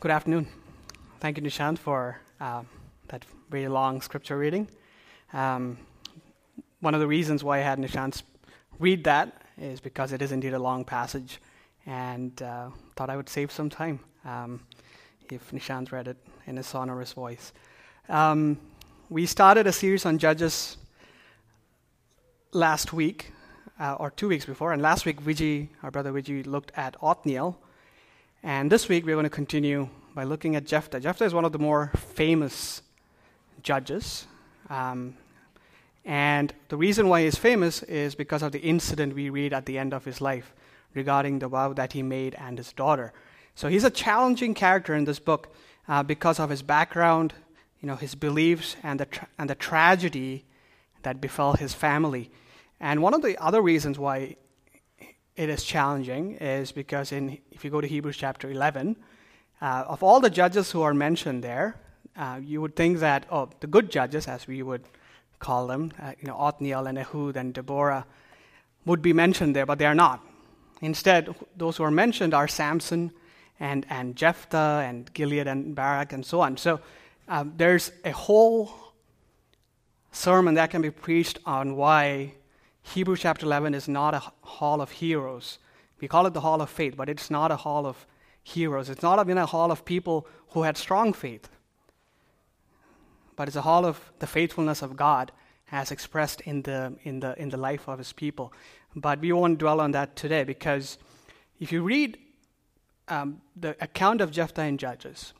Good afternoon. Thank you, Nishant, for uh, that very long scripture reading. Um, one of the reasons why I had Nishant read that is because it is indeed a long passage, and uh, thought I would save some time um, if Nishant read it in a sonorous voice. Um, we started a series on Judges last week, uh, or two weeks before, and last week Vijay, our brother Vijay, looked at Othniel. And this week we're going to continue by looking at Jephthah. Jephthah is one of the more famous judges. Um, and the reason why he's famous is because of the incident we read at the end of his life regarding the vow that he made and his daughter. So he's a challenging character in this book uh, because of his background, you know, his beliefs, and the, tra- and the tragedy that befell his family. And one of the other reasons why it is challenging is because in, if you go to Hebrews chapter 11, uh, of all the judges who are mentioned there, uh, you would think that, oh, the good judges, as we would call them, uh, you know, Othniel and Ehud and Deborah, would be mentioned there, but they are not. Instead, those who are mentioned are Samson and, and Jephthah and Gilead and Barak and so on. So um, there's a whole sermon that can be preached on why Hebrews chapter 11 is not a hall of heroes. We call it the hall of faith, but it's not a hall of heroes. It's not even a hall of people who had strong faith, but it's a hall of the faithfulness of God as expressed in the, in the, in the life of his people. But we won't dwell on that today because if you read um, the account of Jephthah in Judges,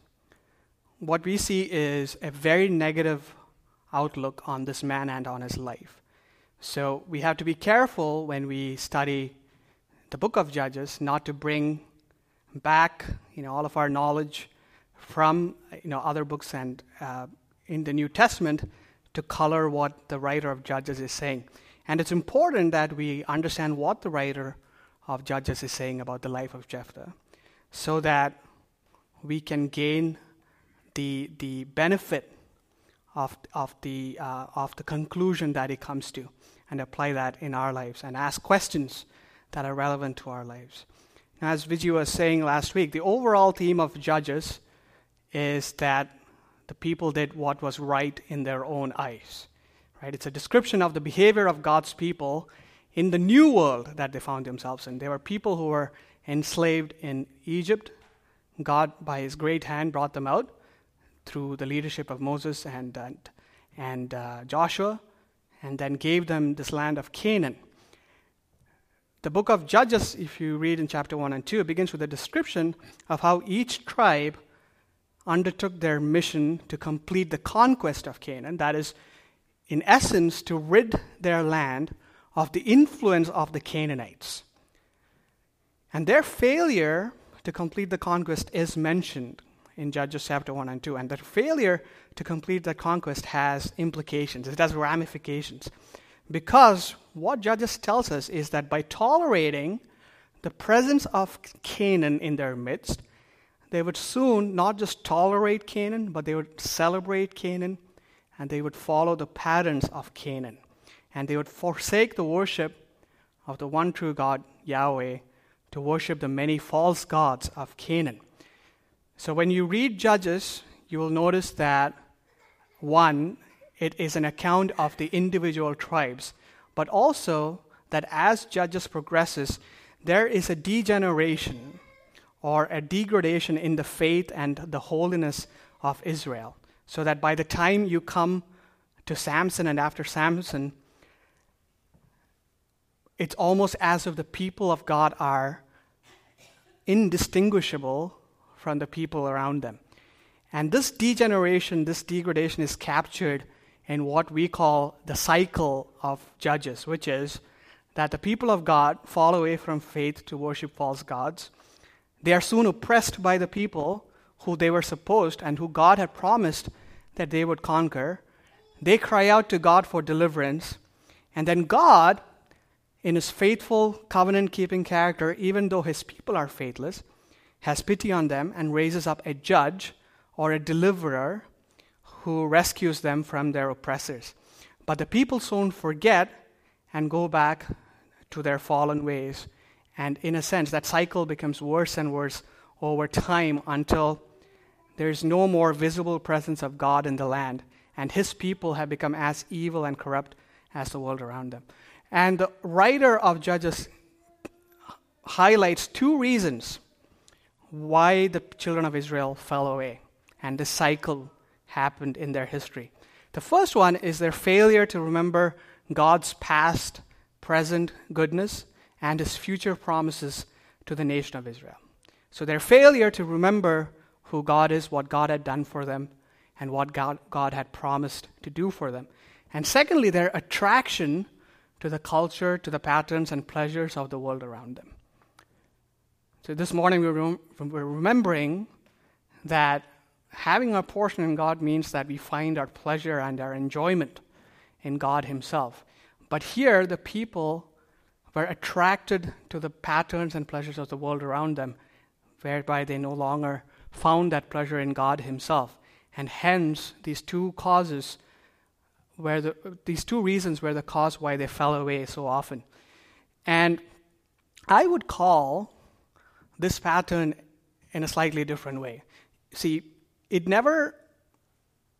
what we see is a very negative outlook on this man and on his life. So we have to be careful when we study the book of Judges not to bring back you know, all of our knowledge from you know, other books and uh, in the New Testament to color what the writer of Judges is saying. And it's important that we understand what the writer of Judges is saying about the life of Jephthah so that we can gain the, the benefit of, of, the, uh, of the conclusion that he comes to and apply that in our lives and ask questions that are relevant to our lives. As Vijay was saying last week, the overall theme of Judges is that the people did what was right in their own eyes. Right? It's a description of the behavior of God's people in the new world that they found themselves in. They were people who were enslaved in Egypt. God, by his great hand, brought them out through the leadership of Moses and, and, and uh, Joshua and then gave them this land of Canaan. The book of Judges, if you read in chapter 1 and 2, begins with a description of how each tribe undertook their mission to complete the conquest of Canaan. That is, in essence, to rid their land of the influence of the Canaanites. And their failure to complete the conquest is mentioned in Judges chapter 1 and 2. And that failure to complete that conquest has implications, it has ramifications. Because what Judges tells us is that by tolerating the presence of Canaan in their midst, they would soon not just tolerate Canaan, but they would celebrate Canaan and they would follow the patterns of Canaan. And they would forsake the worship of the one true God, Yahweh, to worship the many false gods of Canaan. So when you read Judges, you will notice that one, it is an account of the individual tribes, but also that as Judges progresses, there is a degeneration or a degradation in the faith and the holiness of Israel. So that by the time you come to Samson and after Samson, it's almost as if the people of God are indistinguishable from the people around them. And this degeneration, this degradation is captured in what we call the cycle of judges, which is that the people of God fall away from faith to worship false gods. They are soon oppressed by the people who they were supposed and who God had promised that they would conquer. They cry out to God for deliverance. And then God, in his faithful covenant keeping character, even though his people are faithless, has pity on them and raises up a judge or a deliverer who rescues them from their oppressors. But the people soon forget and go back to their fallen ways. And in a sense, that cycle becomes worse and worse over time until there is no more visible presence of God in the land, and his people have become as evil and corrupt as the world around them. And the writer of Judges highlights two reasons why the children of Israel fell away and the cycle happened in their history. The first one is their failure to remember God's past, present goodness and his future promises to the nation of Israel. So their failure to remember who God is, what God had done for them, and what God, God had promised to do for them. And secondly, their attraction to the culture, to the patterns and pleasures of the world around them. So this morning we're, remembering that having a portion in God means that we find our pleasure and our enjoyment in God Himself. But here, the people were attracted to the patterns and pleasures of the world around them, whereby they no longer found that pleasure in God Himself. And hence, these two causes where the, these two reasons were the cause why they fell away so often. And I would call this pattern in a slightly different way. See, it never,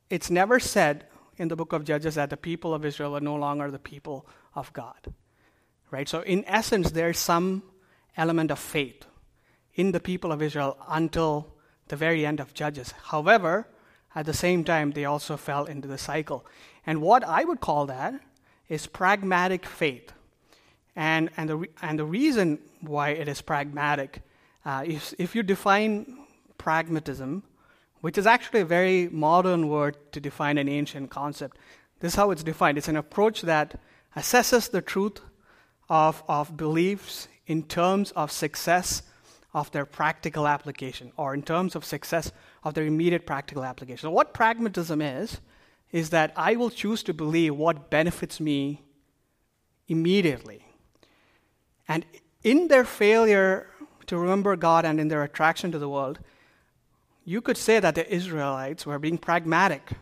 it's never said in the book of Judges that the people of Israel are no longer the people of God. Right? So, in essence, there's some element of faith in the people of Israel until the very end of Judges. However, at the same time, they also fell into the cycle. And what I would call that is pragmatic faith. And, and, the, and the reason why it is pragmatic uh, is if you define pragmatism, which is actually a very modern word to define an ancient concept, this is how it's defined it's an approach that assesses the truth of, of beliefs in terms of success of their practical application or in terms of success of their immediate practical application. So, what pragmatism is, is that I will choose to believe what benefits me immediately. And in their failure to remember God and in their attraction to the world, you could say that the Israelites were being pragmatic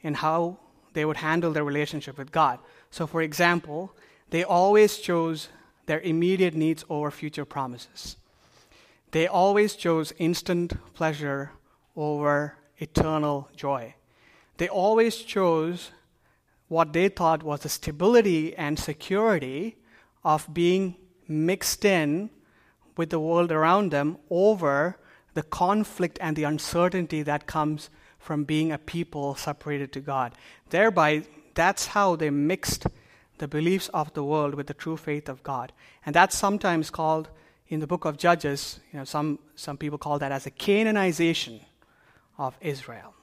in how they would handle their relationship with God. So, for example, they always chose their immediate needs over future promises. They always chose instant pleasure over eternal joy. They always chose what they thought was the stability and security of being mixed in with the world around them over the conflict and the uncertainty that comes from being a people separated to God. Thereby, that's how they mixed the beliefs of the world with the true faith of God. And that's sometimes called in the book of Judges, you know, some, some people call that as a Canaanization of Israel.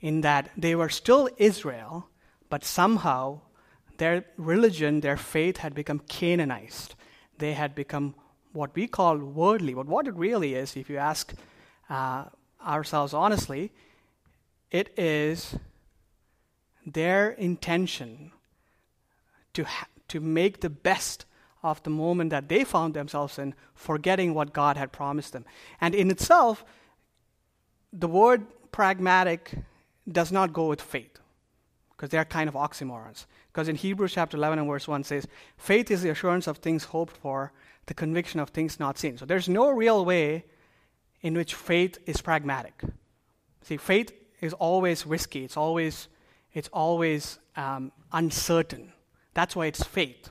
In that they were still Israel, but somehow their religion, their faith had become Canaanized. They had become what we call worldly. But what it really is, if you ask uh, ourselves honestly, it is their intention to, ha- to make the best of the moment that they found themselves in, forgetting what God had promised them. And in itself, the word pragmatic does not go with faith, because they're kind of oxymorons. Because in Hebrews chapter 11 and verse 1 says, faith is the assurance of things hoped for, the conviction of things not seen. So there's no real way in which faith is pragmatic. See, faith is always risky. It's always, it's always um, uncertain. That's why it's faith.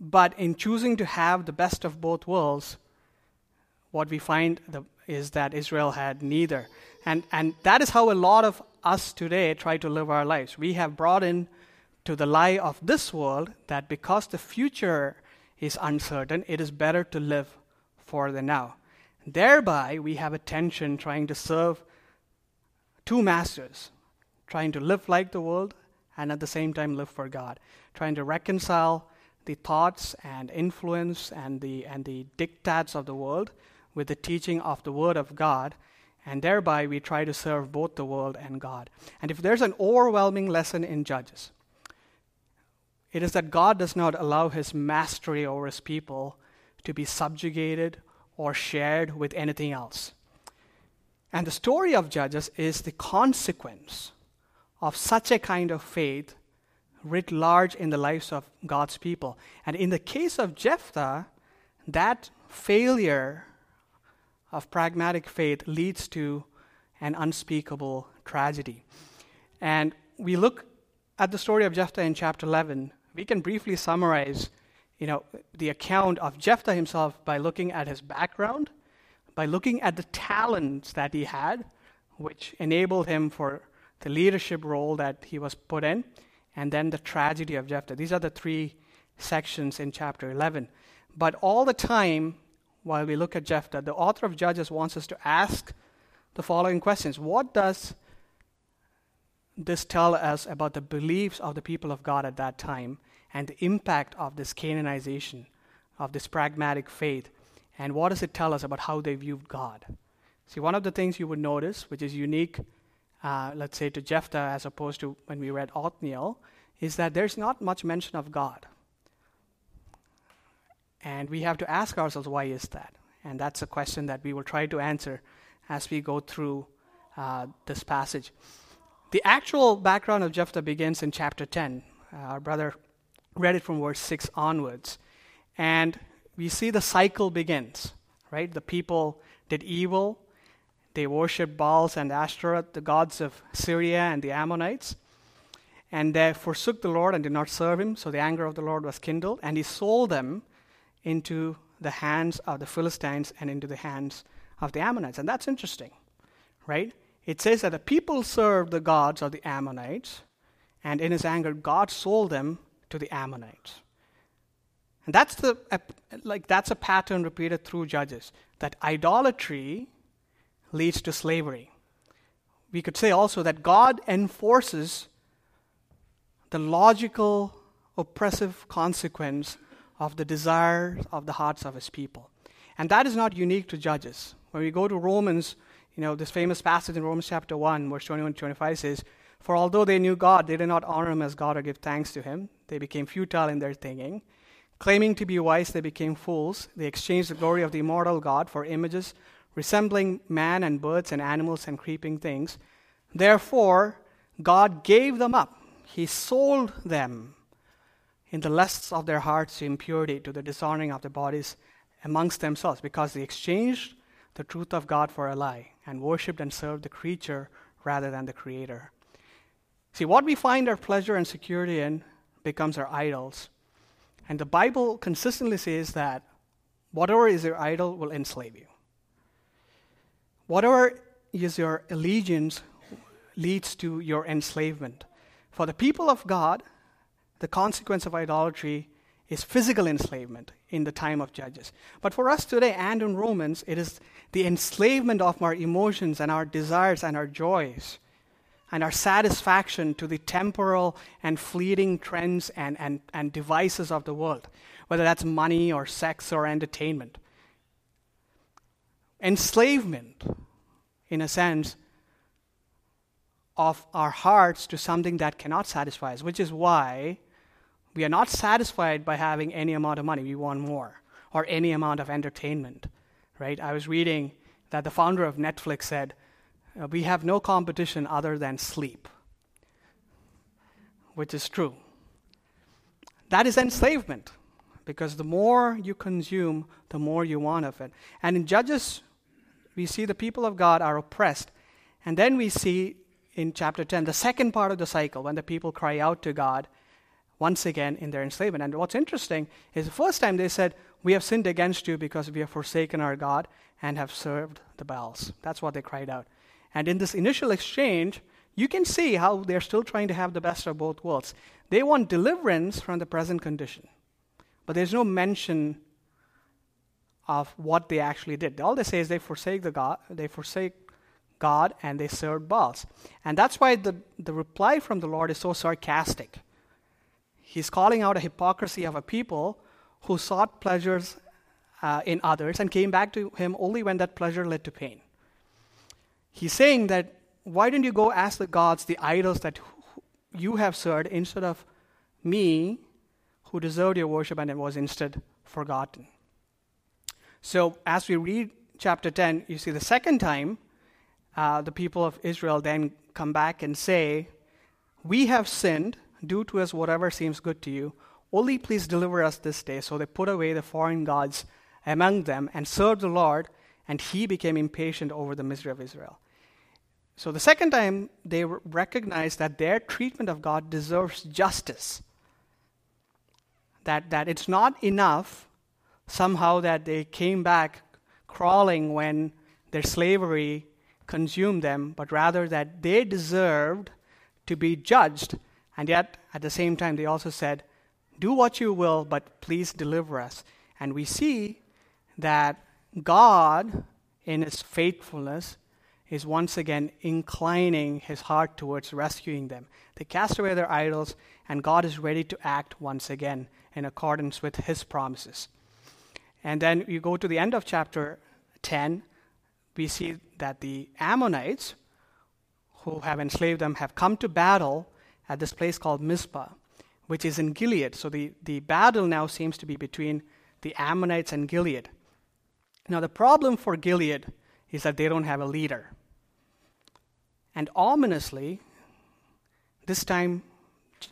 But in choosing to have the best of both worlds, what we find the, is that Israel had neither. And, and that is how a lot of us today try to live our lives. We have brought in to the lie of this world that because the future is uncertain, it is better to live for the now. Thereby, we have a tension trying to serve two masters, trying to live like the world and at the same time live for God, trying to reconcile the thoughts and influence and the, and the dictats of the world with the teaching of the Word of God, and thereby we try to serve both the world and God. And if there's an overwhelming lesson in Judges, it is that God does not allow his mastery over his people to be subjugated or shared with anything else. And the story of Judges is the consequence of such a kind of faith writ large in the lives of God's people. And in the case of Jephthah, that failure of pragmatic faith leads to an unspeakable tragedy. And we look at the story of Jephthah in chapter 11. We can briefly summarize you know, the account of Jephthah himself by looking at his background, by looking at the talents that he had, which enabled him for the leadership role that he was put in, and then the tragedy of Jephthah. These are the three sections in chapter 11. But all the time, while we look at Jephthah, the author of Judges wants us to ask the following questions What does this tell us about the beliefs of the people of God at that time and the impact of this Canaanization, of this pragmatic faith? And what does it tell us about how they viewed God? See, one of the things you would notice, which is unique, uh, let's say, to Jephthah as opposed to when we read Othniel, is that there's not much mention of God. And we have to ask ourselves, why is that? And that's a question that we will try to answer as we go through uh, this passage. The actual background of Jephthah begins in chapter 10. Uh, our brother read it from verse 6 onwards. And we see the cycle begins, right? The people did evil. They worshipped Baals and Ashtoreth, the gods of Syria and the Ammonites. And they forsook the Lord and did not serve him, so the anger of the Lord was kindled, and he sold them into the hands of the Philistines and into the hands of the Ammonites. And that's interesting, right? It says that the people served the gods of the Ammonites, and in his anger, God sold them to the Ammonites. And that's the like that's a pattern repeated through Judges that idolatry leads to slavery. We could say also that God enforces the logical oppressive consequence of the desires of the hearts of his people. And that is not unique to Judges. When we go to Romans, you know, this famous passage in Romans chapter 1, verse 21 to 25 says, For although they knew God, they did not honor him as God or give thanks to him. They became futile in their thinking. Claiming to be wise, they became fools. They exchanged the glory of the immortal God for images resembling man and birds and animals and creeping things. Therefore, God gave them up. He sold them in the lusts of their hearts to impurity, to the dishonoring of their bodies amongst themselves, because they exchanged the truth of God for a lie and worshipped and served the creature rather than the Creator. See, what we find our pleasure and security in becomes our idols. And the Bible consistently says that whatever is your idol will enslave you. Whatever is your allegiance leads to your enslavement. For the people of God, the consequence of idolatry is physical enslavement in the time of Judges. But for us today and in Romans, it is the enslavement of our emotions and our desires and our joys and our satisfaction to the temporal and fleeting trends and, and, and devices of the world, whether that's money or sex or entertainment. Enslavement, in a sense, of our hearts to something that cannot satisfy us, which is why we are not satisfied by having any amount of money. We want more, or any amount of entertainment, right? I was reading that the founder of Netflix said, uh, We have no competition other than sleep, which is true. That is enslavement, because the more you consume, the more you want of it. And in Judges, we see the people of God are oppressed. And then we see in chapter 10 the second part of the cycle when the people cry out to God once again in their enslavement. And what's interesting is the first time they said, We have sinned against you because we have forsaken our God and have served the Baals. That's what they cried out. And in this initial exchange, you can see how they're still trying to have the best of both worlds. They want deliverance from the present condition, but there's no mention of what they actually did. All they say is they forsake the God, they forsake God and they served Baals. And that's why the, the reply from the Lord is so sarcastic. He's calling out a hypocrisy of a people who sought pleasures uh, in others and came back to him only when that pleasure led to pain. He's saying that why don't you go ask the gods, the idols that you have served, instead of me, who deserved your worship and it was instead forgotten? So, as we read chapter 10, you see the second time uh, the people of Israel then come back and say, We have sinned do to us whatever seems good to you. Only please deliver us this day. So they put away the foreign gods among them and served the Lord and he became impatient over the misery of Israel. So the second time, they recognized that their treatment of God deserves justice. That, that it's not enough somehow that they came back crawling when their slavery consumed them, but rather that they deserved to be judged. And yet, at the same time, they also said, Do what you will, but please deliver us. And we see that God, in his faithfulness, is once again inclining his heart towards rescuing them. They cast away their idols, and God is ready to act once again in accordance with his promises. And then you go to the end of chapter 10, we see that the Ammonites, who have enslaved them, have come to battle at this place called Mizpah, which is in Gilead. So the, the battle now seems to be between the Ammonites and Gilead. Now, the problem for Gilead is that they don't have a leader. And ominously, this time,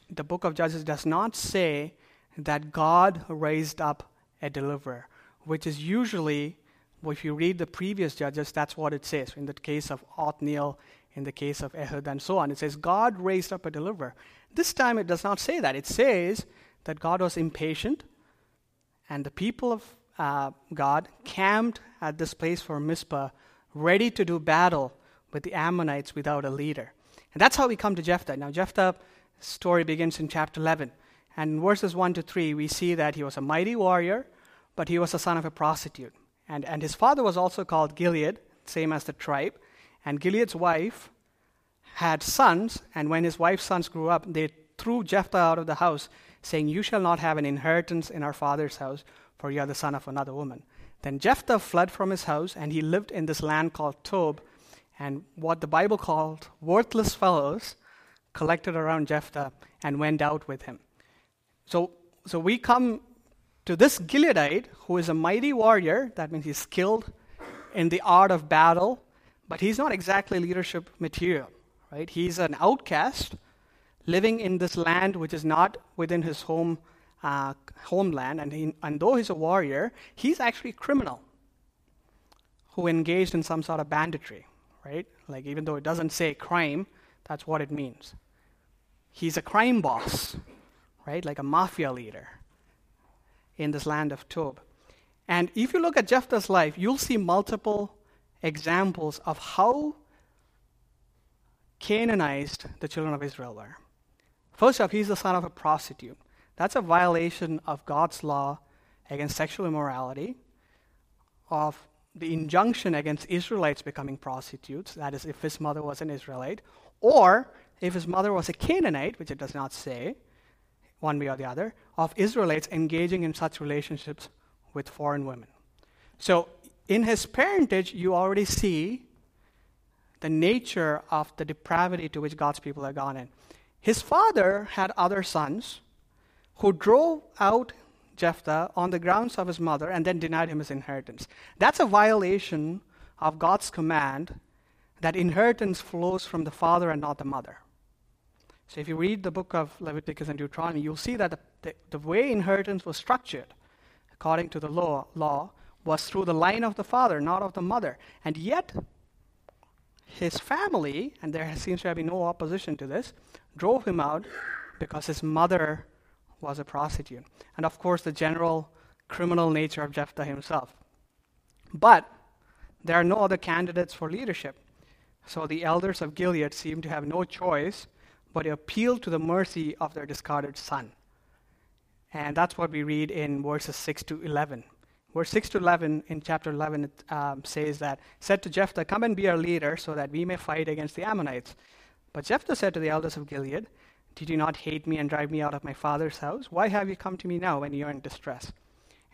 the book of Judges does not say that God raised up a deliverer, which is usually, if you read the previous Judges, that's what it says. In the case of Othniel, in the case of Ehud, and so on, it says God raised up a deliverer. This time, it does not say that. It says that God was impatient, and the people of uh, God camped at this place for Mizpah, ready to do battle with the Ammonites without a leader. And that's how we come to Jephthah. Now, Jephthah's story begins in chapter 11. And in verses 1 to 3, we see that he was a mighty warrior, but he was the son of a prostitute. And, and his father was also called Gilead, same as the tribe. And Gilead's wife had sons, and when his wife's sons grew up, they threw Jephthah out of the house, saying, You shall not have an inheritance in our father's house, for you are the son of another woman. Then Jephthah fled from his house, and he lived in this land called Tob, and what the Bible called worthless fellows collected around Jephthah and went out with him. So, so we come to this Gileadite who is a mighty warrior, that means he's skilled in the art of battle, but he's not exactly leadership material, right? He's an outcast living in this land which is not within his home uh, homeland, and, he, and though he's a warrior, he's actually a criminal who engaged in some sort of banditry right? Like, even though it doesn't say crime, that's what it means. He's a crime boss, right? Like a mafia leader in this land of Tob. And if you look at Jephthah's life, you'll see multiple examples of how Canaanized the children of Israel were. First off, he's the son of a prostitute. That's a violation of God's law against sexual immorality, of the injunction against Israelites becoming prostitutes, that is, if his mother was an Israelite, or if his mother was a Canaanite, which it does not say, one way or the other, of Israelites engaging in such relationships with foreign women. So, in his parentage, you already see the nature of the depravity to which God's people have gone in. His father had other sons who drove out Jephthah on the grounds of his mother and then denied him his inheritance. That's a violation of God's command that inheritance flows from the father and not the mother. So if you read the book of Leviticus and Deuteronomy, you'll see that the, the, the way inheritance was structured, according to the law, law, was through the line of the father, not of the mother. And yet, his family, and there seems to have been no opposition to this, drove him out because his mother was a prostitute. And of course, the general criminal nature of Jephthah himself. But there are no other candidates for leadership. So the elders of Gilead seem to have no choice but to appeal to the mercy of their discarded son. And that's what we read in verses 6 to 11. Verse 6 to 11 in chapter 11 it, um, says that, said to Jephthah, Come and be our leader so that we may fight against the Ammonites. But Jephthah said to the elders of Gilead, did you not hate me and drive me out of my father's house? Why have you come to me now when you are in distress?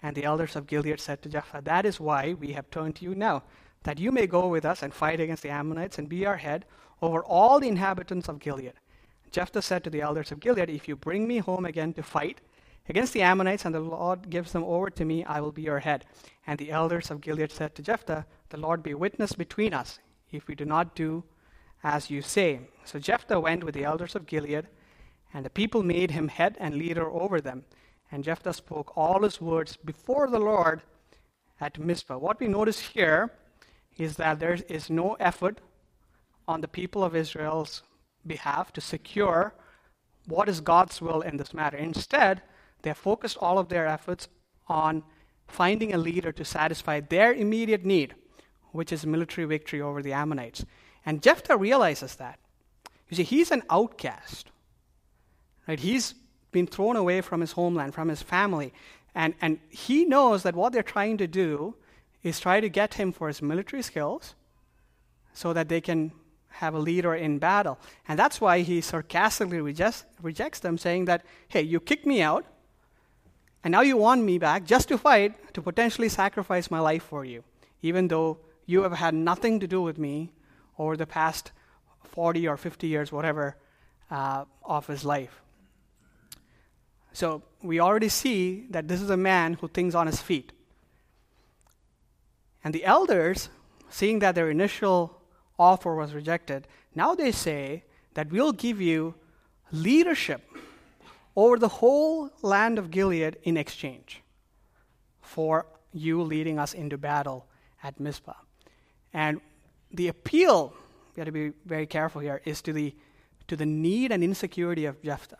And the elders of Gilead said to Jephthah, That is why we have turned to you now, that you may go with us and fight against the Ammonites and be our head over all the inhabitants of Gilead. Jephthah said to the elders of Gilead, If you bring me home again to fight against the Ammonites and the Lord gives them over to me, I will be your head. And the elders of Gilead said to Jephthah, The Lord be witness between us, if we do not do as you say. So Jephthah went with the elders of Gilead and the people made him head and leader over them. And Jephthah spoke all his words before the Lord at Mizpah. What we notice here is that there is no effort on the people of Israel's behalf to secure what is God's will in this matter. Instead, they have focused all of their efforts on finding a leader to satisfy their immediate need, which is military victory over the Ammonites. And Jephthah realizes that. You see, he's an outcast. Right? He's been thrown away from his homeland, from his family. And, and he knows that what they're trying to do is try to get him for his military skills so that they can have a leader in battle. And that's why he sarcastically rejects, rejects them, saying that, hey, you kicked me out, and now you want me back just to fight, to potentially sacrifice my life for you, even though you have had nothing to do with me over the past 40 or 50 years, whatever, uh, of his life. So we already see that this is a man who thinks on his feet. And the elders, seeing that their initial offer was rejected, now they say that we'll give you leadership over the whole land of Gilead in exchange for you leading us into battle at Mizpah. And the appeal, we have to be very careful here, is to the, to the need and insecurity of Jephthah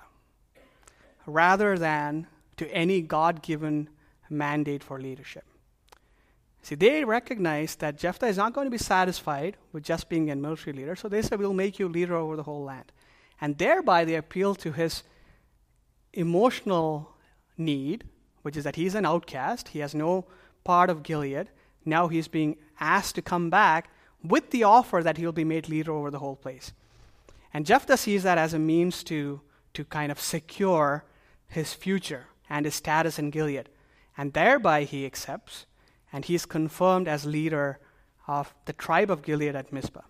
rather than to any God given mandate for leadership. See, they recognize that Jephthah is not going to be satisfied with just being a military leader, so they say, We'll make you leader over the whole land. And thereby they appeal to his emotional need, which is that he's an outcast, he has no part of Gilead. Now he's being asked to come back with the offer that he'll be made leader over the whole place. And Jephthah sees that as a means to, to kind of secure his future and his status in Gilead. And thereby he accepts and he's confirmed as leader of the tribe of Gilead at Mizpah.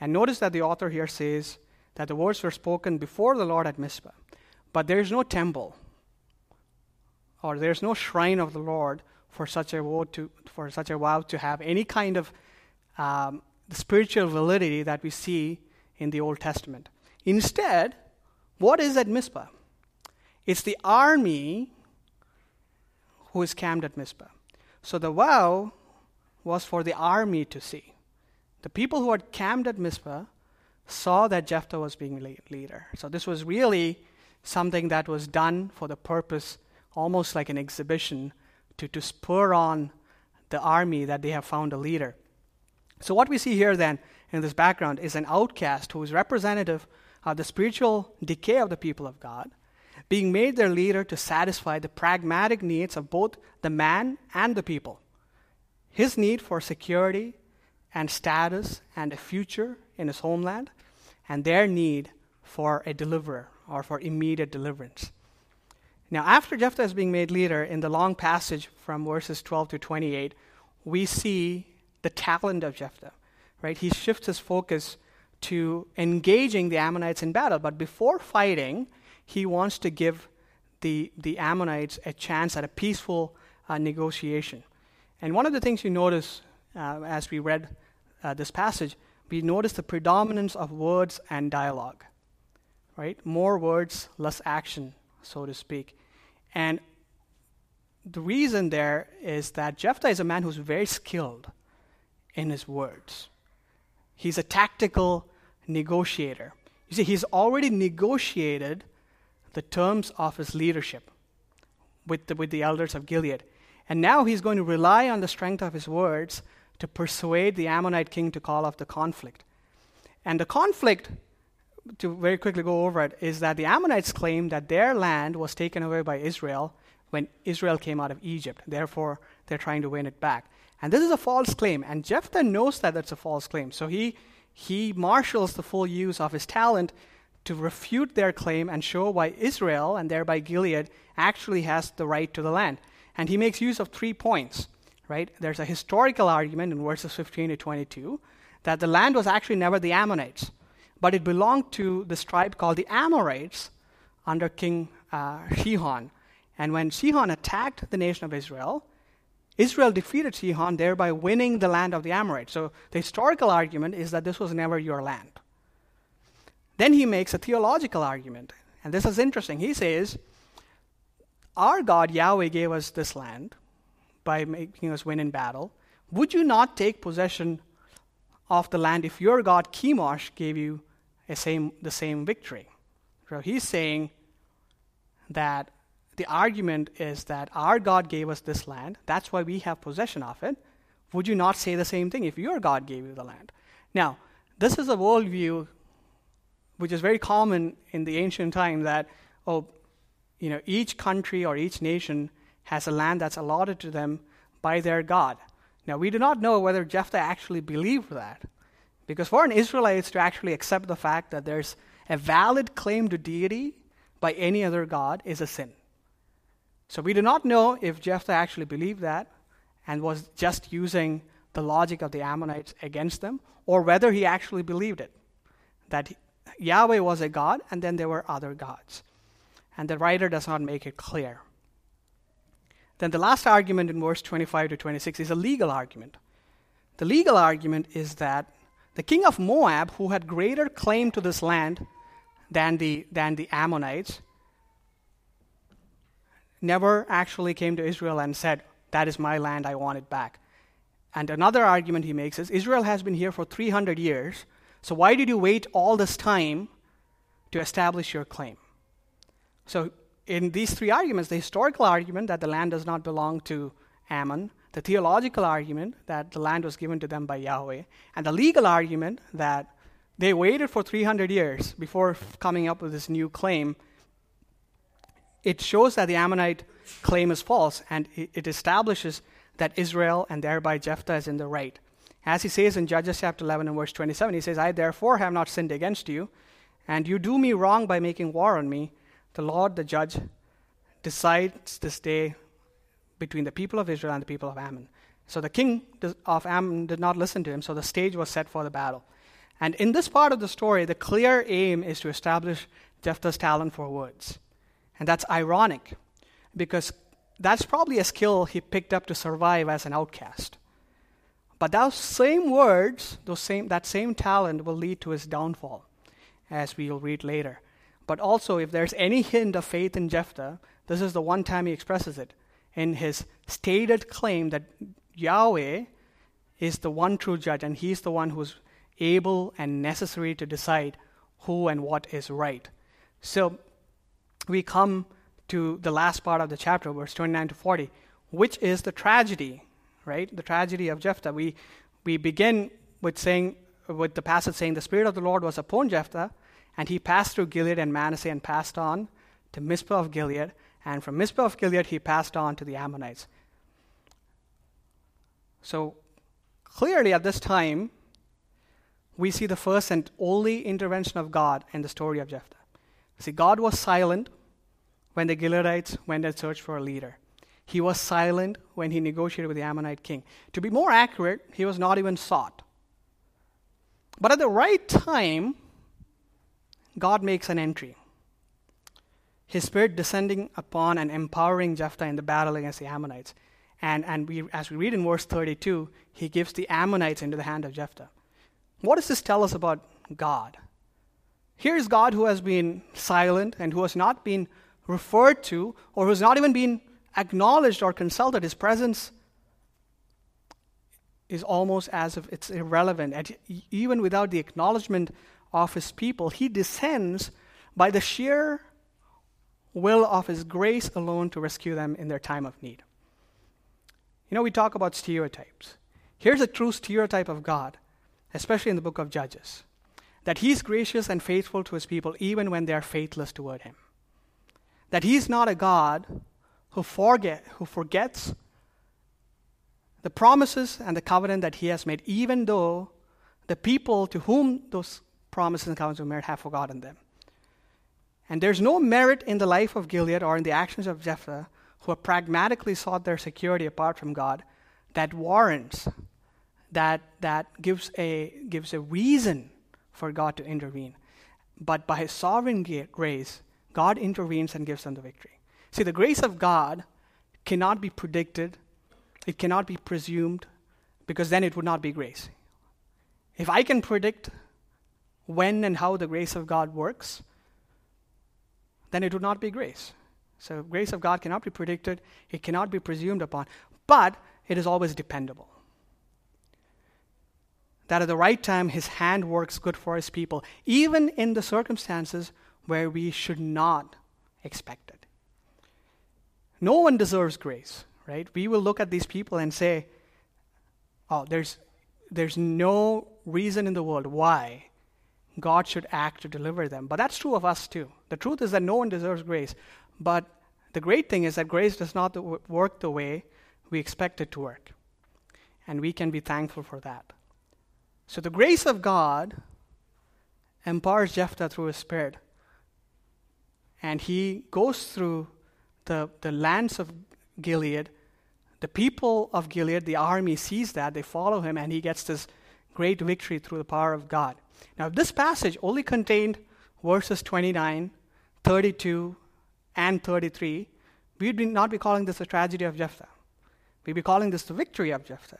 And notice that the author here says that the words were spoken before the Lord at Mizpah, but there is no temple or there's no shrine of the Lord for such a vow to, for such a vow to have any kind of um, spiritual validity that we see in the Old Testament. Instead, what is at Mizpah? It's the army who is camped at Mizpah. So the vow was for the army to see. The people who had camped at Mizpah saw that Jephthah was being leader. So this was really something that was done for the purpose, almost like an exhibition, to, to spur on the army that they have found a leader. So what we see here then in this background is an outcast who is representative of the spiritual decay of the people of God being made their leader to satisfy the pragmatic needs of both the man and the people. His need for security and status and a future in his homeland, and their need for a deliverer or for immediate deliverance. Now, after Jephthah is being made leader, in the long passage from verses 12 to 28, we see the talent of Jephthah. Right? He shifts his focus to engaging the Ammonites in battle, but before fighting, he wants to give the, the Ammonites a chance at a peaceful uh, negotiation. And one of the things you notice uh, as we read uh, this passage, we notice the predominance of words and dialogue. Right? More words, less action, so to speak. And the reason there is that Jephthah is a man who's very skilled in his words. He's a tactical negotiator. You see, he's already negotiated the terms of his leadership with the, with the elders of Gilead. And now he's going to rely on the strength of his words to persuade the Ammonite king to call off the conflict. And the conflict, to very quickly go over it, is that the Ammonites claim that their land was taken away by Israel when Israel came out of Egypt. Therefore, they're trying to win it back. And this is a false claim. And Jephthah knows that that's a false claim. So he, he marshals the full use of his talent to refute their claim and show why Israel, and thereby Gilead, actually has the right to the land. And he makes use of three points, right? There's a historical argument in verses 15 to 22 that the land was actually never the Ammonites, but it belonged to this tribe called the Amorites under King uh, Sihon. And when Sihon attacked the nation of Israel, Israel defeated Sihon, thereby winning the land of the Amorites. So the historical argument is that this was never your land. Then he makes a theological argument. And this is interesting. He says, Our God, Yahweh, gave us this land by making us win in battle. Would you not take possession of the land if your God Chemosh gave you a same, the same victory? So he's saying that the argument is that our God gave us this land, that's why we have possession of it. Would you not say the same thing if your God gave you the land? Now, this is a worldview which is very common in the ancient time that, oh, you know, each country or each nation has a land that's allotted to them by their God. Now, we do not know whether Jephthah actually believed that. Because for an Israelite to actually accept the fact that there's a valid claim to deity by any other God is a sin. So we do not know if Jephthah actually believed that and was just using the logic of the Ammonites against them, or whether he actually believed it that Yahweh was a God and then there were other gods. And the writer does not make it clear. Then the last argument in verse 25 to 26 is a legal argument. The legal argument is that the king of Moab, who had greater claim to this land than the, than the Ammonites, never actually came to Israel and said, That is my land, I want it back. And another argument he makes is Israel has been here for 300 years, so why did you wait all this time to establish your claim? So, in these three arguments, the historical argument that the land does not belong to Ammon, the theological argument that the land was given to them by Yahweh, and the legal argument that they waited for 300 years before coming up with this new claim, it shows that the Ammonite claim is false and it establishes that Israel and thereby Jephthah is in the right. As he says in Judges chapter 11 and verse 27, he says, I therefore have not sinned against you, and you do me wrong by making war on me. The Lord, the judge, decides this day between the people of Israel and the people of Ammon. So the king of Ammon did not listen to him, so the stage was set for the battle. And in this part of the story, the clear aim is to establish Jephthah's talent for words. And that's ironic because that's probably a skill he picked up to survive as an outcast. But those same words, those same, that same talent will lead to his downfall, as we'll read later. But also, if there's any hint of faith in Jephthah, this is the one time he expresses it in his stated claim that Yahweh is the one true judge and he's the one who's able and necessary to decide who and what is right. So we come to the last part of the chapter, verse 29 to 40, which is the tragedy, right? The tragedy of Jephthah. We, we begin with saying, with the passage saying, the Spirit of the Lord was upon Jephthah, and he passed through Gilead and Manasseh and passed on to Mizpah of Gilead, and from Mizpah of Gilead he passed on to the Ammonites. So clearly at this time, we see the first and only intervention of God in the story of Jephthah. See, God was silent when the Gileadites went and searched for a leader. He was silent when he negotiated with the Ammonite king. To be more accurate, he was not even sought. But at the right time, God makes an entry his spirit descending upon and empowering Jephthah in the battle against the Ammonites. And, and we, as we read in verse 32, he gives the Ammonites into the hand of Jephthah. What does this tell us about God? Here's God who has been silent and who has not been referred to or who has not even been acknowledged or consulted. His presence is almost as if it's irrelevant. And even without the acknowledgement of his people, he descends by the sheer will of His grace alone to rescue them in their time of need. You know, we talk about stereotypes. Here's a true stereotype of God, especially in the book of Judges that He's gracious and faithful to His people even when they are faithless toward Him. That He's not a God who, forget, who forgets the promises and the covenant that He has made, even though the people to whom those promises and covenants were made have forgotten them. And there's no merit in the life of Gilead or in the actions of Jephthah, who have pragmatically sought their security apart from God, that warrants, that, that gives, a, gives a reason for God to intervene. But by his sovereign grace, God intervenes and gives them the victory. See, the grace of God cannot be predicted, it cannot be presumed, because then it would not be grace. If I can predict when and how the grace of God works, then it would not be grace. So, grace of God cannot be predicted, it cannot be presumed upon, but it is always dependable. that at the right time his hand works good for his people, even in the circumstances where we should not expect it. No one deserves grace, right? We will look at these people and say, oh, there's, there's no reason in the world why God should act to deliver them. But that's true of us too. The truth is that no one deserves grace. But the great thing is that grace does not work the way we expect it to work. And we can be thankful for that. So the grace of God empowers Jephthah through his spirit. And he goes through the, the lands of Gilead. The people of Gilead, the army, sees that, they follow him, and he gets this great victory through the power of God. Now, if this passage only contained verses 29, 32, and 33. We'd not be calling this a tragedy of Jephthah. We'd be calling this the victory of Jephthah.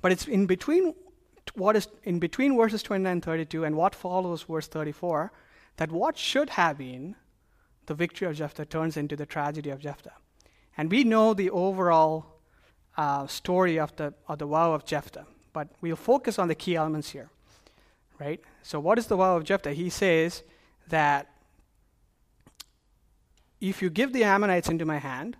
But it's in between what is in between verses 29 and 32 and what follows verse 34 that what should have been the victory of Jephthah turns into the tragedy of Jephthah. And we know the overall uh, story of the, of the vow of Jephthah, but we'll focus on the key elements here. Right? So, what is the vow of Jephthah? He says that if you give the Ammonites into my hand,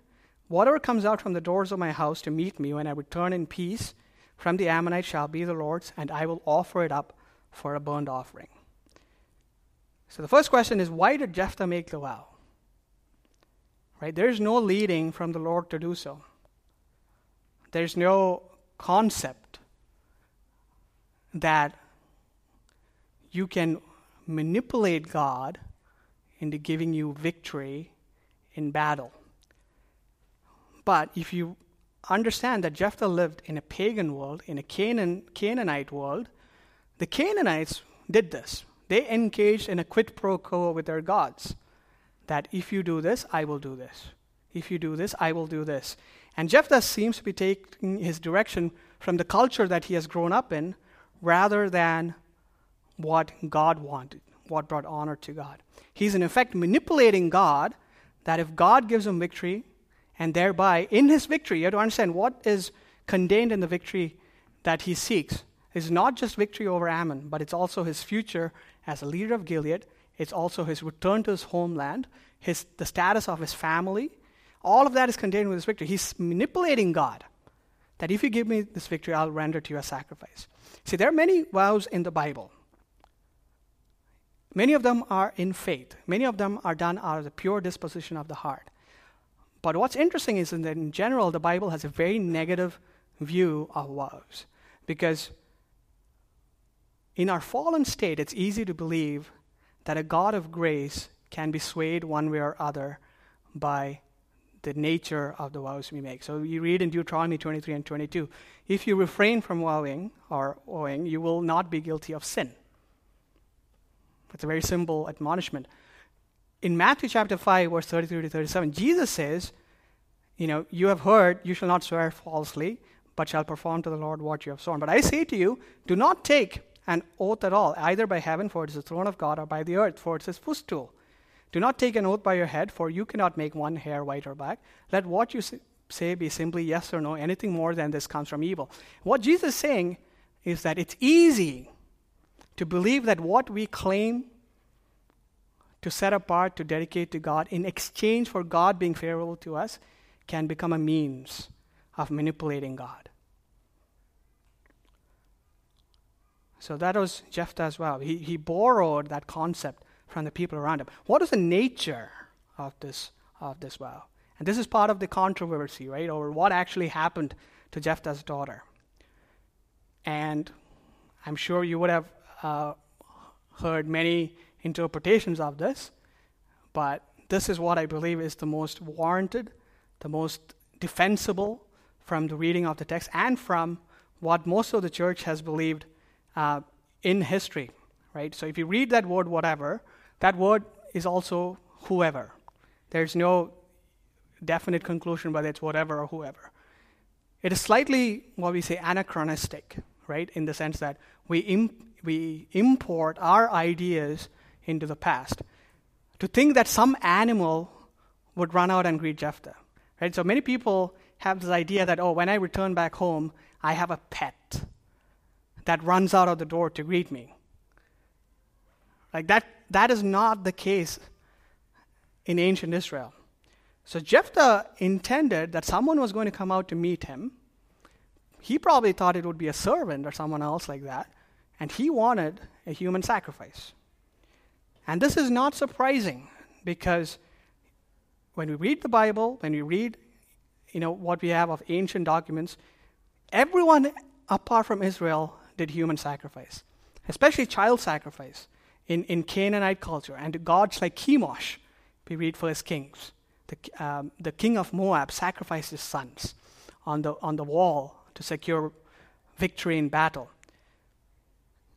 whatever comes out from the doors of my house to meet me when I return in peace from the Ammonites shall be the Lord's, and I will offer it up for a burnt offering. So the first question is why did Jephthah make the vow? Right? There's no leading from the Lord to do so. There's no concept that you can manipulate God into giving you victory in battle. But if you understand that Jephthah lived in a pagan world, in a Canaan, Canaanite world, the Canaanites did this. They engaged in a quid pro quo with their gods that if you do this, I will do this. If you do this, I will do this. And Jephthah seems to be taking his direction from the culture that he has grown up in rather than what God wanted, what brought honor to God. He's in effect manipulating God that if God gives him victory, and thereby in his victory, you have to understand what is contained in the victory that he seeks is not just victory over Ammon, but it's also his future as a leader of Gilead. It's also his return to his homeland, his, the status of his family. All of that is contained with this victory. He's manipulating God that if you give me this victory, I'll render to you a sacrifice. See, there are many vows in the Bible. Many of them are in faith, many of them are done out of the pure disposition of the heart. But what's interesting is that in general, the Bible has a very negative view of vows. Because in our fallen state, it's easy to believe that a God of grace can be swayed one way or other by the nature of the vows we make. So you read in Deuteronomy 23 and 22 if you refrain from vowing or owing, you will not be guilty of sin. It's a very simple admonishment in Matthew chapter 5, verse 33 to 37, Jesus says, You know, you have heard, you shall not swear falsely, but shall perform to the Lord what you have sworn. But I say to you, do not take an oath at all, either by heaven, for it is the throne of God, or by the earth, for it is his footstool. Do not take an oath by your head, for you cannot make one hair white or black. Let what you say be simply yes or no. Anything more than this comes from evil. What Jesus is saying is that it's easy to believe that what we claim to set apart, to dedicate to God in exchange for God being favorable to us can become a means of manipulating God. So that was Jephthah as well. He, he borrowed that concept from the people around him. What is the nature of this, of this vow? And this is part of the controversy, right, over what actually happened to Jephthah's daughter. And I'm sure you would have uh, heard many interpretations of this, but this is what I believe is the most warranted, the most defensible from the reading of the text, and from what most of the church has believed uh, in history. Right? So if you read that word, whatever, that word is also whoever. There's no definite conclusion whether it's whatever or whoever. It is slightly what we say anachronistic, right? In the sense that we, imp- we import our ideas into the past. To think that some animal would run out and greet Jephthah. Right? So many people have this idea that, oh, when I return back home, I have a pet. that runs out of the door to greet me. Like that, that is not the case in ancient Israel. So Jephthah intended that someone was going to come out to meet him. He probably thought it would be a servant or someone else like that, and he wanted a human sacrifice. And this is not surprising because when we read the Bible, when we read you know what we have of ancient documents, everyone apart from Israel did human sacrifice, especially child sacrifice in, in Canaanite culture. And gods like Chemosh, we read First Kings, the, um, the king of Moab sacrificed his sons on the, on the wall to secure victory in battle.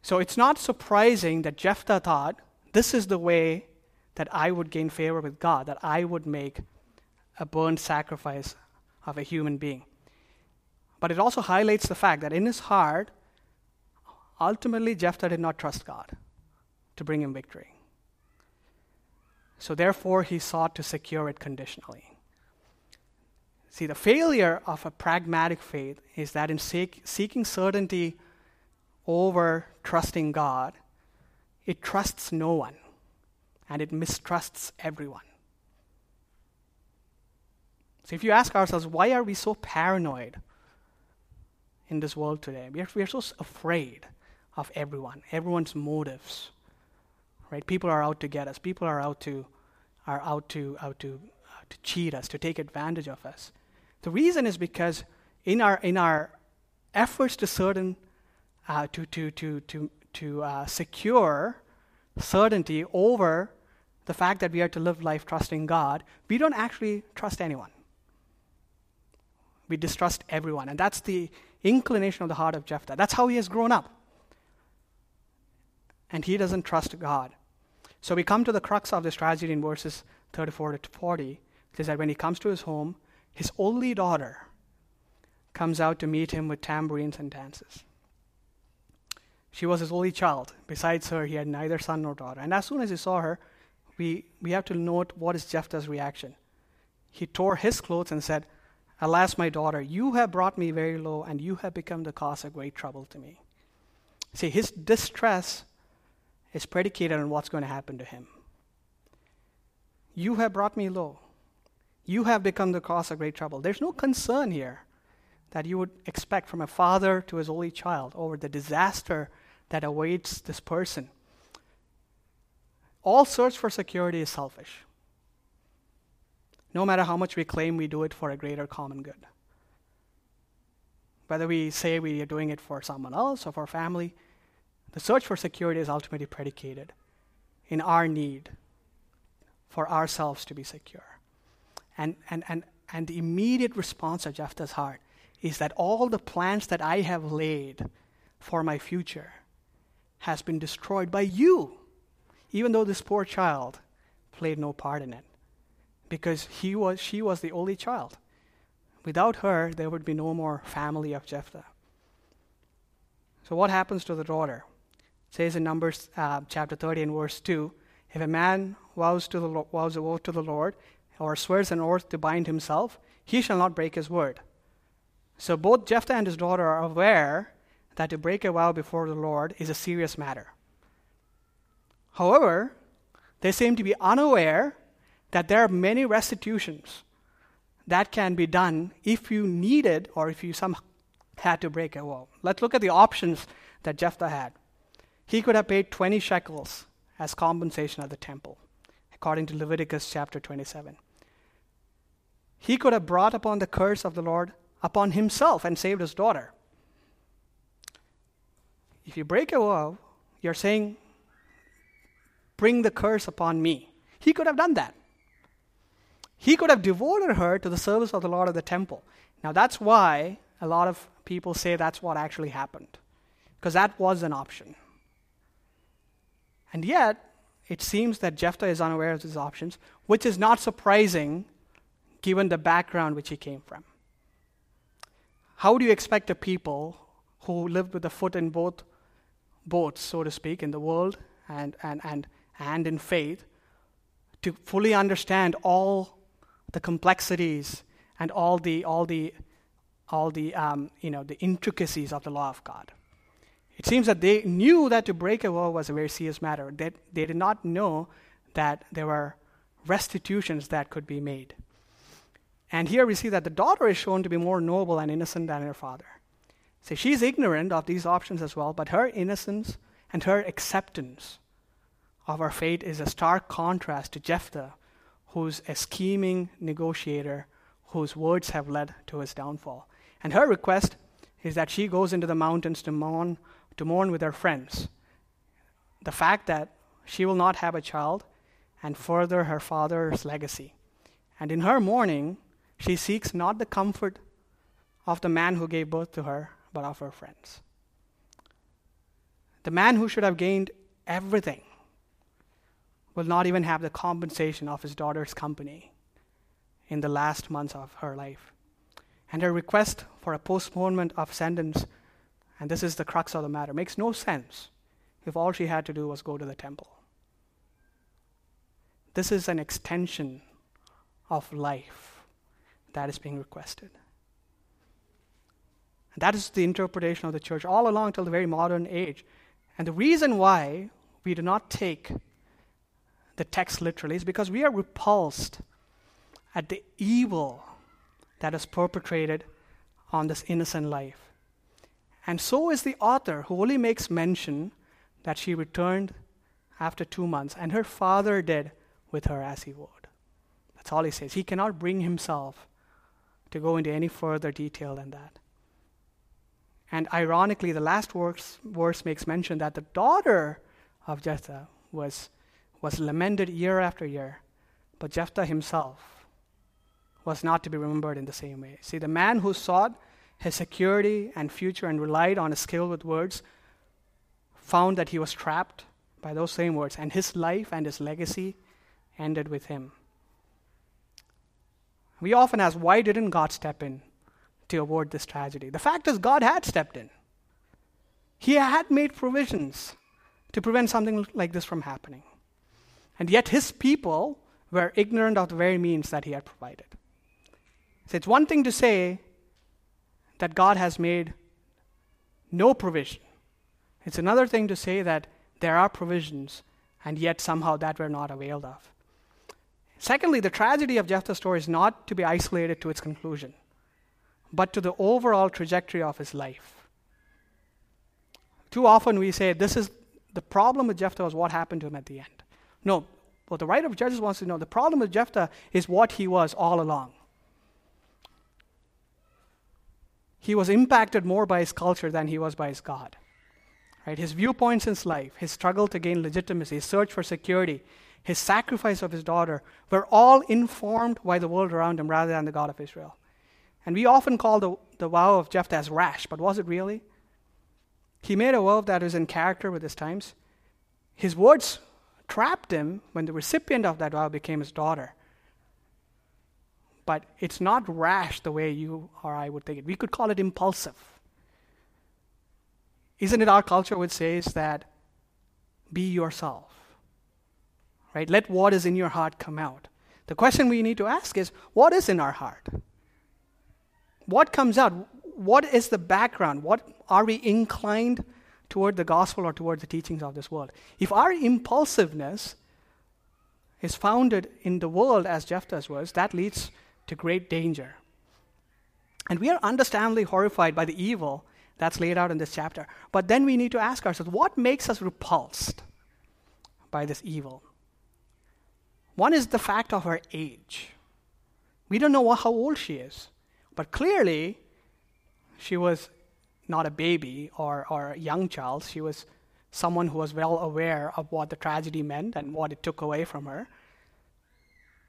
So it's not surprising that Jephthah thought, this is the way that I would gain favor with God, that I would make a burnt sacrifice of a human being. But it also highlights the fact that in his heart, ultimately, Jephthah did not trust God to bring him victory. So therefore, he sought to secure it conditionally. See, the failure of a pragmatic faith is that in seek, seeking certainty over trusting God, it trusts no one and it mistrusts everyone. So if you ask ourselves, why are we so paranoid in this world today? We are, we are so afraid of everyone, everyone's motives. Right? People are out to get us. People are out to are out to out to uh, to cheat us, to take advantage of us. The reason is because in our in our efforts to certain uh, to to to to to uh, secure certainty over the fact that we are to live life trusting God, we don't actually trust anyone. We distrust everyone. And that's the inclination of the heart of Jephthah. That's how he has grown up. And he doesn't trust God. So we come to the crux of this tragedy in verses 34 to 40. It says that when he comes to his home, his only daughter comes out to meet him with tambourines and dances. She was his only child. Besides her, he had neither son nor daughter. And as soon as he saw her, we, we have to note what is Jephthah's reaction. He tore his clothes and said, Alas, my daughter, you have brought me very low, and you have become the cause of great trouble to me. See, his distress is predicated on what's going to happen to him. You have brought me low. You have become the cause of great trouble. There's no concern here that you would expect from a father to his only child over the disaster that awaits this person. All search for security is selfish no matter how much we claim we do it for a greater common good. Whether we say we are doing it for someone else or for family, the search for security is ultimately predicated in our need for ourselves to be secure. And, and, and, and the immediate response of Jephthah's heart is that all the plans that I have laid for my future has been destroyed by you, even though this poor child played no part in it because he was, she was the only child. Without her, there would be no more family of Jephthah. So, what happens to the daughter? It says in Numbers uh, chapter 30 and verse 2 if a man vows, to the, vows a oath to the Lord or swears an oath to bind himself, he shall not break his word. So, both Jephthah and his daughter are aware that to break a vow before the Lord is a serious matter. However, they seem to be unaware that there are many restitutions that can be done if you needed or if you somehow had to break a vow. Let's look at the options that Jephthah had. He could have paid 20 shekels as compensation at the temple, according to Leviticus chapter 27. He could have brought upon the curse of the Lord upon himself and saved his daughter. If you break a vow, you're saying, Bring the curse upon me. He could have done that. He could have devoted her to the service of the Lord of the temple. Now, that's why a lot of people say that's what actually happened, because that was an option. And yet, it seems that Jephthah is unaware of these options, which is not surprising given the background which he came from. How do you expect a people who lived with a foot in both boats, so to speak, in the world and, and, and, and in faith, to fully understand all the complexities and all the all the all the um, you know the intricacies of the law of God. It seems that they knew that to break a vow was a very serious matter. That they did not know that there were restitutions that could be made. And here we see that the daughter is shown to be more noble and innocent than her father. So she's ignorant of these options as well, but her innocence and her acceptance of her fate is a stark contrast to Jephthah, who's a scheming negotiator whose words have led to his downfall. And her request is that she goes into the mountains to mourn to mourn with her friends. The fact that she will not have a child and further her father's legacy. And in her mourning, she seeks not the comfort of the man who gave birth to her, but of her friends. The man who should have gained everything will not even have the compensation of his daughter's company in the last months of her life. And her request for a postponement of sentence and this is the crux of the matter, makes no sense if all she had to do was go to the temple. This is an extension of life that is being requested. That is the interpretation of the church all along till the very modern age. And the reason why we do not take the text literally is because we are repulsed at the evil that is perpetrated on this innocent life. And so is the author, who only makes mention that she returned after two months, and her father did with her as he would. That's all he says. He cannot bring himself to go into any further detail than that. And ironically, the last verse, verse makes mention that the daughter of Jephthah was, was lamented year after year, but Jephthah himself was not to be remembered in the same way. See, the man who sought his security and future and relied on his skill with words, found that he was trapped by those same words, and his life and his legacy ended with him. We often ask, why didn't God step in to avoid this tragedy? The fact is, God had stepped in. He had made provisions to prevent something like this from happening. And yet, his people were ignorant of the very means that he had provided. So, it's one thing to say, that God has made no provision. It's another thing to say that there are provisions, and yet somehow that we're not availed of. Secondly, the tragedy of Jephthah's story is not to be isolated to its conclusion, but to the overall trajectory of his life. Too often we say this is the problem with Jephthah was what happened to him at the end. No, what the writer of Judges wants to know the problem with Jephthah is what he was all along. he was impacted more by his culture than he was by his God. Right? His viewpoints in his life, his struggle to gain legitimacy, his search for security, his sacrifice of his daughter were all informed by the world around him rather than the God of Israel. And we often call the, the vow of Jephthah as rash, but was it really? He made a vow that was in character with his times. His words trapped him when the recipient of that vow became his daughter but it's not rash the way you or I would think it. We could call it impulsive. Isn't it our culture which says that be yourself? Right? Let what is in your heart come out. The question we need to ask is what is in our heart? What comes out? What is the background? What are we inclined toward the gospel or toward the teachings of this world? If our impulsiveness is founded in the world as Jephthah's was, that leads to great danger. And we are understandably horrified by the evil that's laid out in this chapter. But then we need to ask ourselves what makes us repulsed by this evil? One is the fact of her age. We don't know how old she is, but clearly she was not a baby or, or a young child. She was someone who was well aware of what the tragedy meant and what it took away from her.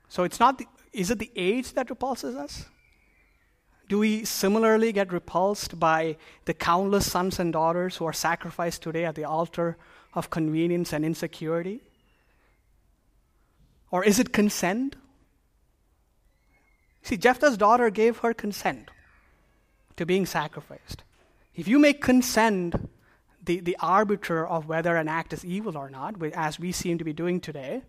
So it's not the, is it the age that repulses us? Do we similarly get repulsed by the countless sons and daughters who are sacrificed today at the altar of convenience and insecurity? Or is it consent? See, Jephthah's daughter gave her consent to being sacrificed. If you make consent the, the arbiter of whether an act is evil or not, as we seem to be doing today,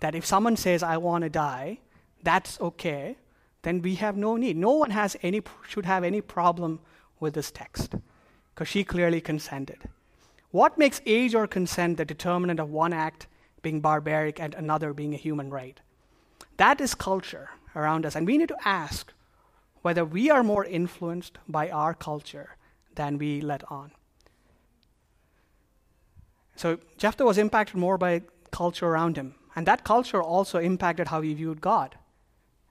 that if someone says, I want to die, that's okay, then we have no need. No one has any, should have any problem with this text because she clearly consented. What makes age or consent the determinant of one act being barbaric and another being a human right? That is culture around us. And we need to ask whether we are more influenced by our culture than we let on. So Jephthah was impacted more by culture around him. And that culture also impacted how he viewed God.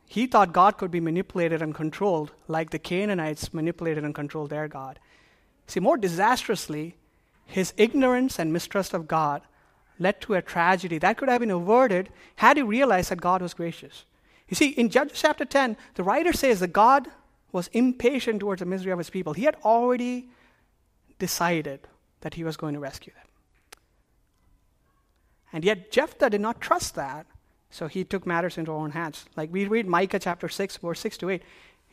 He thought God could be manipulated and controlled like the Canaanites manipulated and controlled their God. See, more disastrously, his ignorance and mistrust of God led to a tragedy that could have been averted had he realized that God was gracious. You see, in Judges chapter 10, the writer says that God was impatient towards the misery of his people. He had already decided that he was going to rescue them. And yet, Jephthah did not trust that, so he took matters into his own hands. Like we read Micah chapter 6, verse 6 to 8.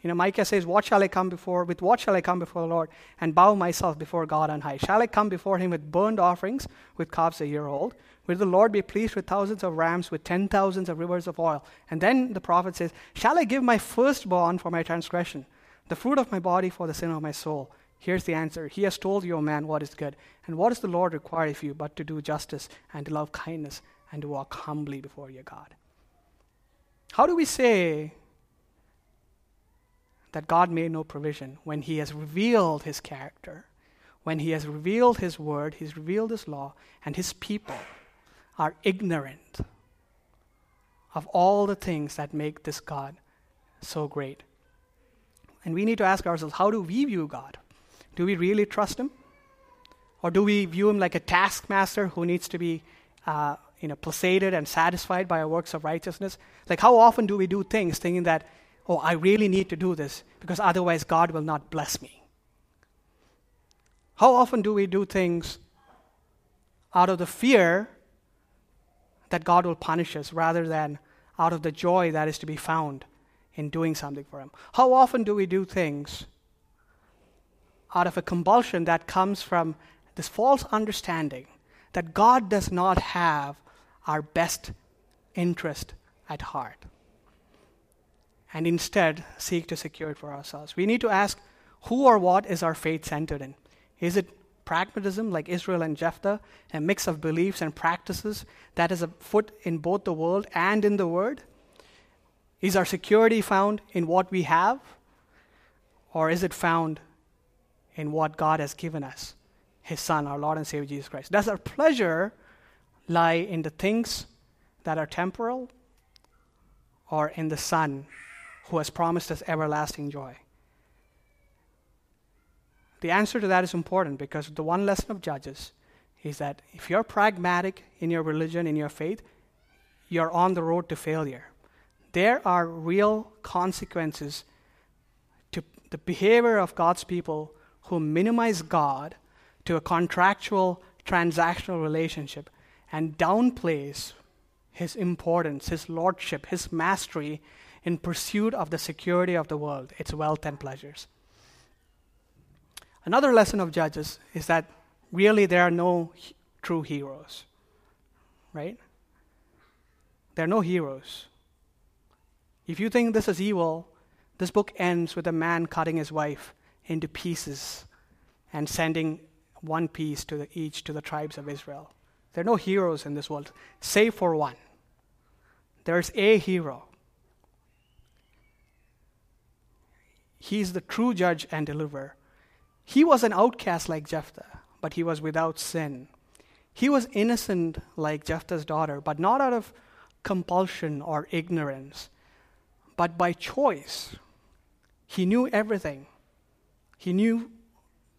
You know, Micah says, What shall I come before? With what shall I come before the Lord and bow myself before God on high? Shall I come before him with burnt offerings, with calves a year old? Will the Lord be pleased with thousands of rams, with ten thousands of rivers of oil? And then the prophet says, Shall I give my firstborn for my transgression, the fruit of my body for the sin of my soul? Here's the answer He has told you, O man, what is good. And what does the Lord require of you but to do justice and to love kindness and to walk humbly before your God? How do we say that God made no provision when He has revealed His character, when He has revealed His word, He's revealed His law, and His people are ignorant of all the things that make this God so great? And we need to ask ourselves how do we view God? Do we really trust him? Or do we view him like a taskmaster who needs to be uh, you know, placated and satisfied by our works of righteousness? Like, how often do we do things thinking that, oh, I really need to do this because otherwise God will not bless me? How often do we do things out of the fear that God will punish us rather than out of the joy that is to be found in doing something for Him? How often do we do things out of a compulsion that comes from this false understanding that God does not have our best interest at heart and instead seek to secure it for ourselves. We need to ask who or what is our faith centered in? Is it pragmatism like Israel and Jephthah, a mix of beliefs and practices that is a foot in both the world and in the word? Is our security found in what we have? Or is it found in what God has given us, His Son, our Lord and Savior Jesus Christ. Does our pleasure lie in the things that are temporal or in the Son who has promised us everlasting joy? The answer to that is important because the one lesson of Judges is that if you're pragmatic in your religion, in your faith, you're on the road to failure. There are real consequences to the behavior of God's people who minimize God to a contractual, transactional relationship and downplays his importance, his lordship, his mastery in pursuit of the security of the world, its wealth and pleasures. Another lesson of Judges is that really there are no h- true heroes, right? There are no heroes. If you think this is evil, this book ends with a man cutting his wife into pieces and sending one piece to the, each to the tribes of Israel. There are no heroes in this world, save for one. There's a hero. He's the true judge and deliverer. He was an outcast like Jephthah, but he was without sin. He was innocent like Jephthah's daughter, but not out of compulsion or ignorance, but by choice. He knew everything. He knew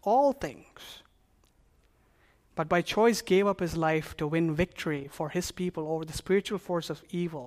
all things, but by choice gave up his life to win victory for his people over the spiritual force of evil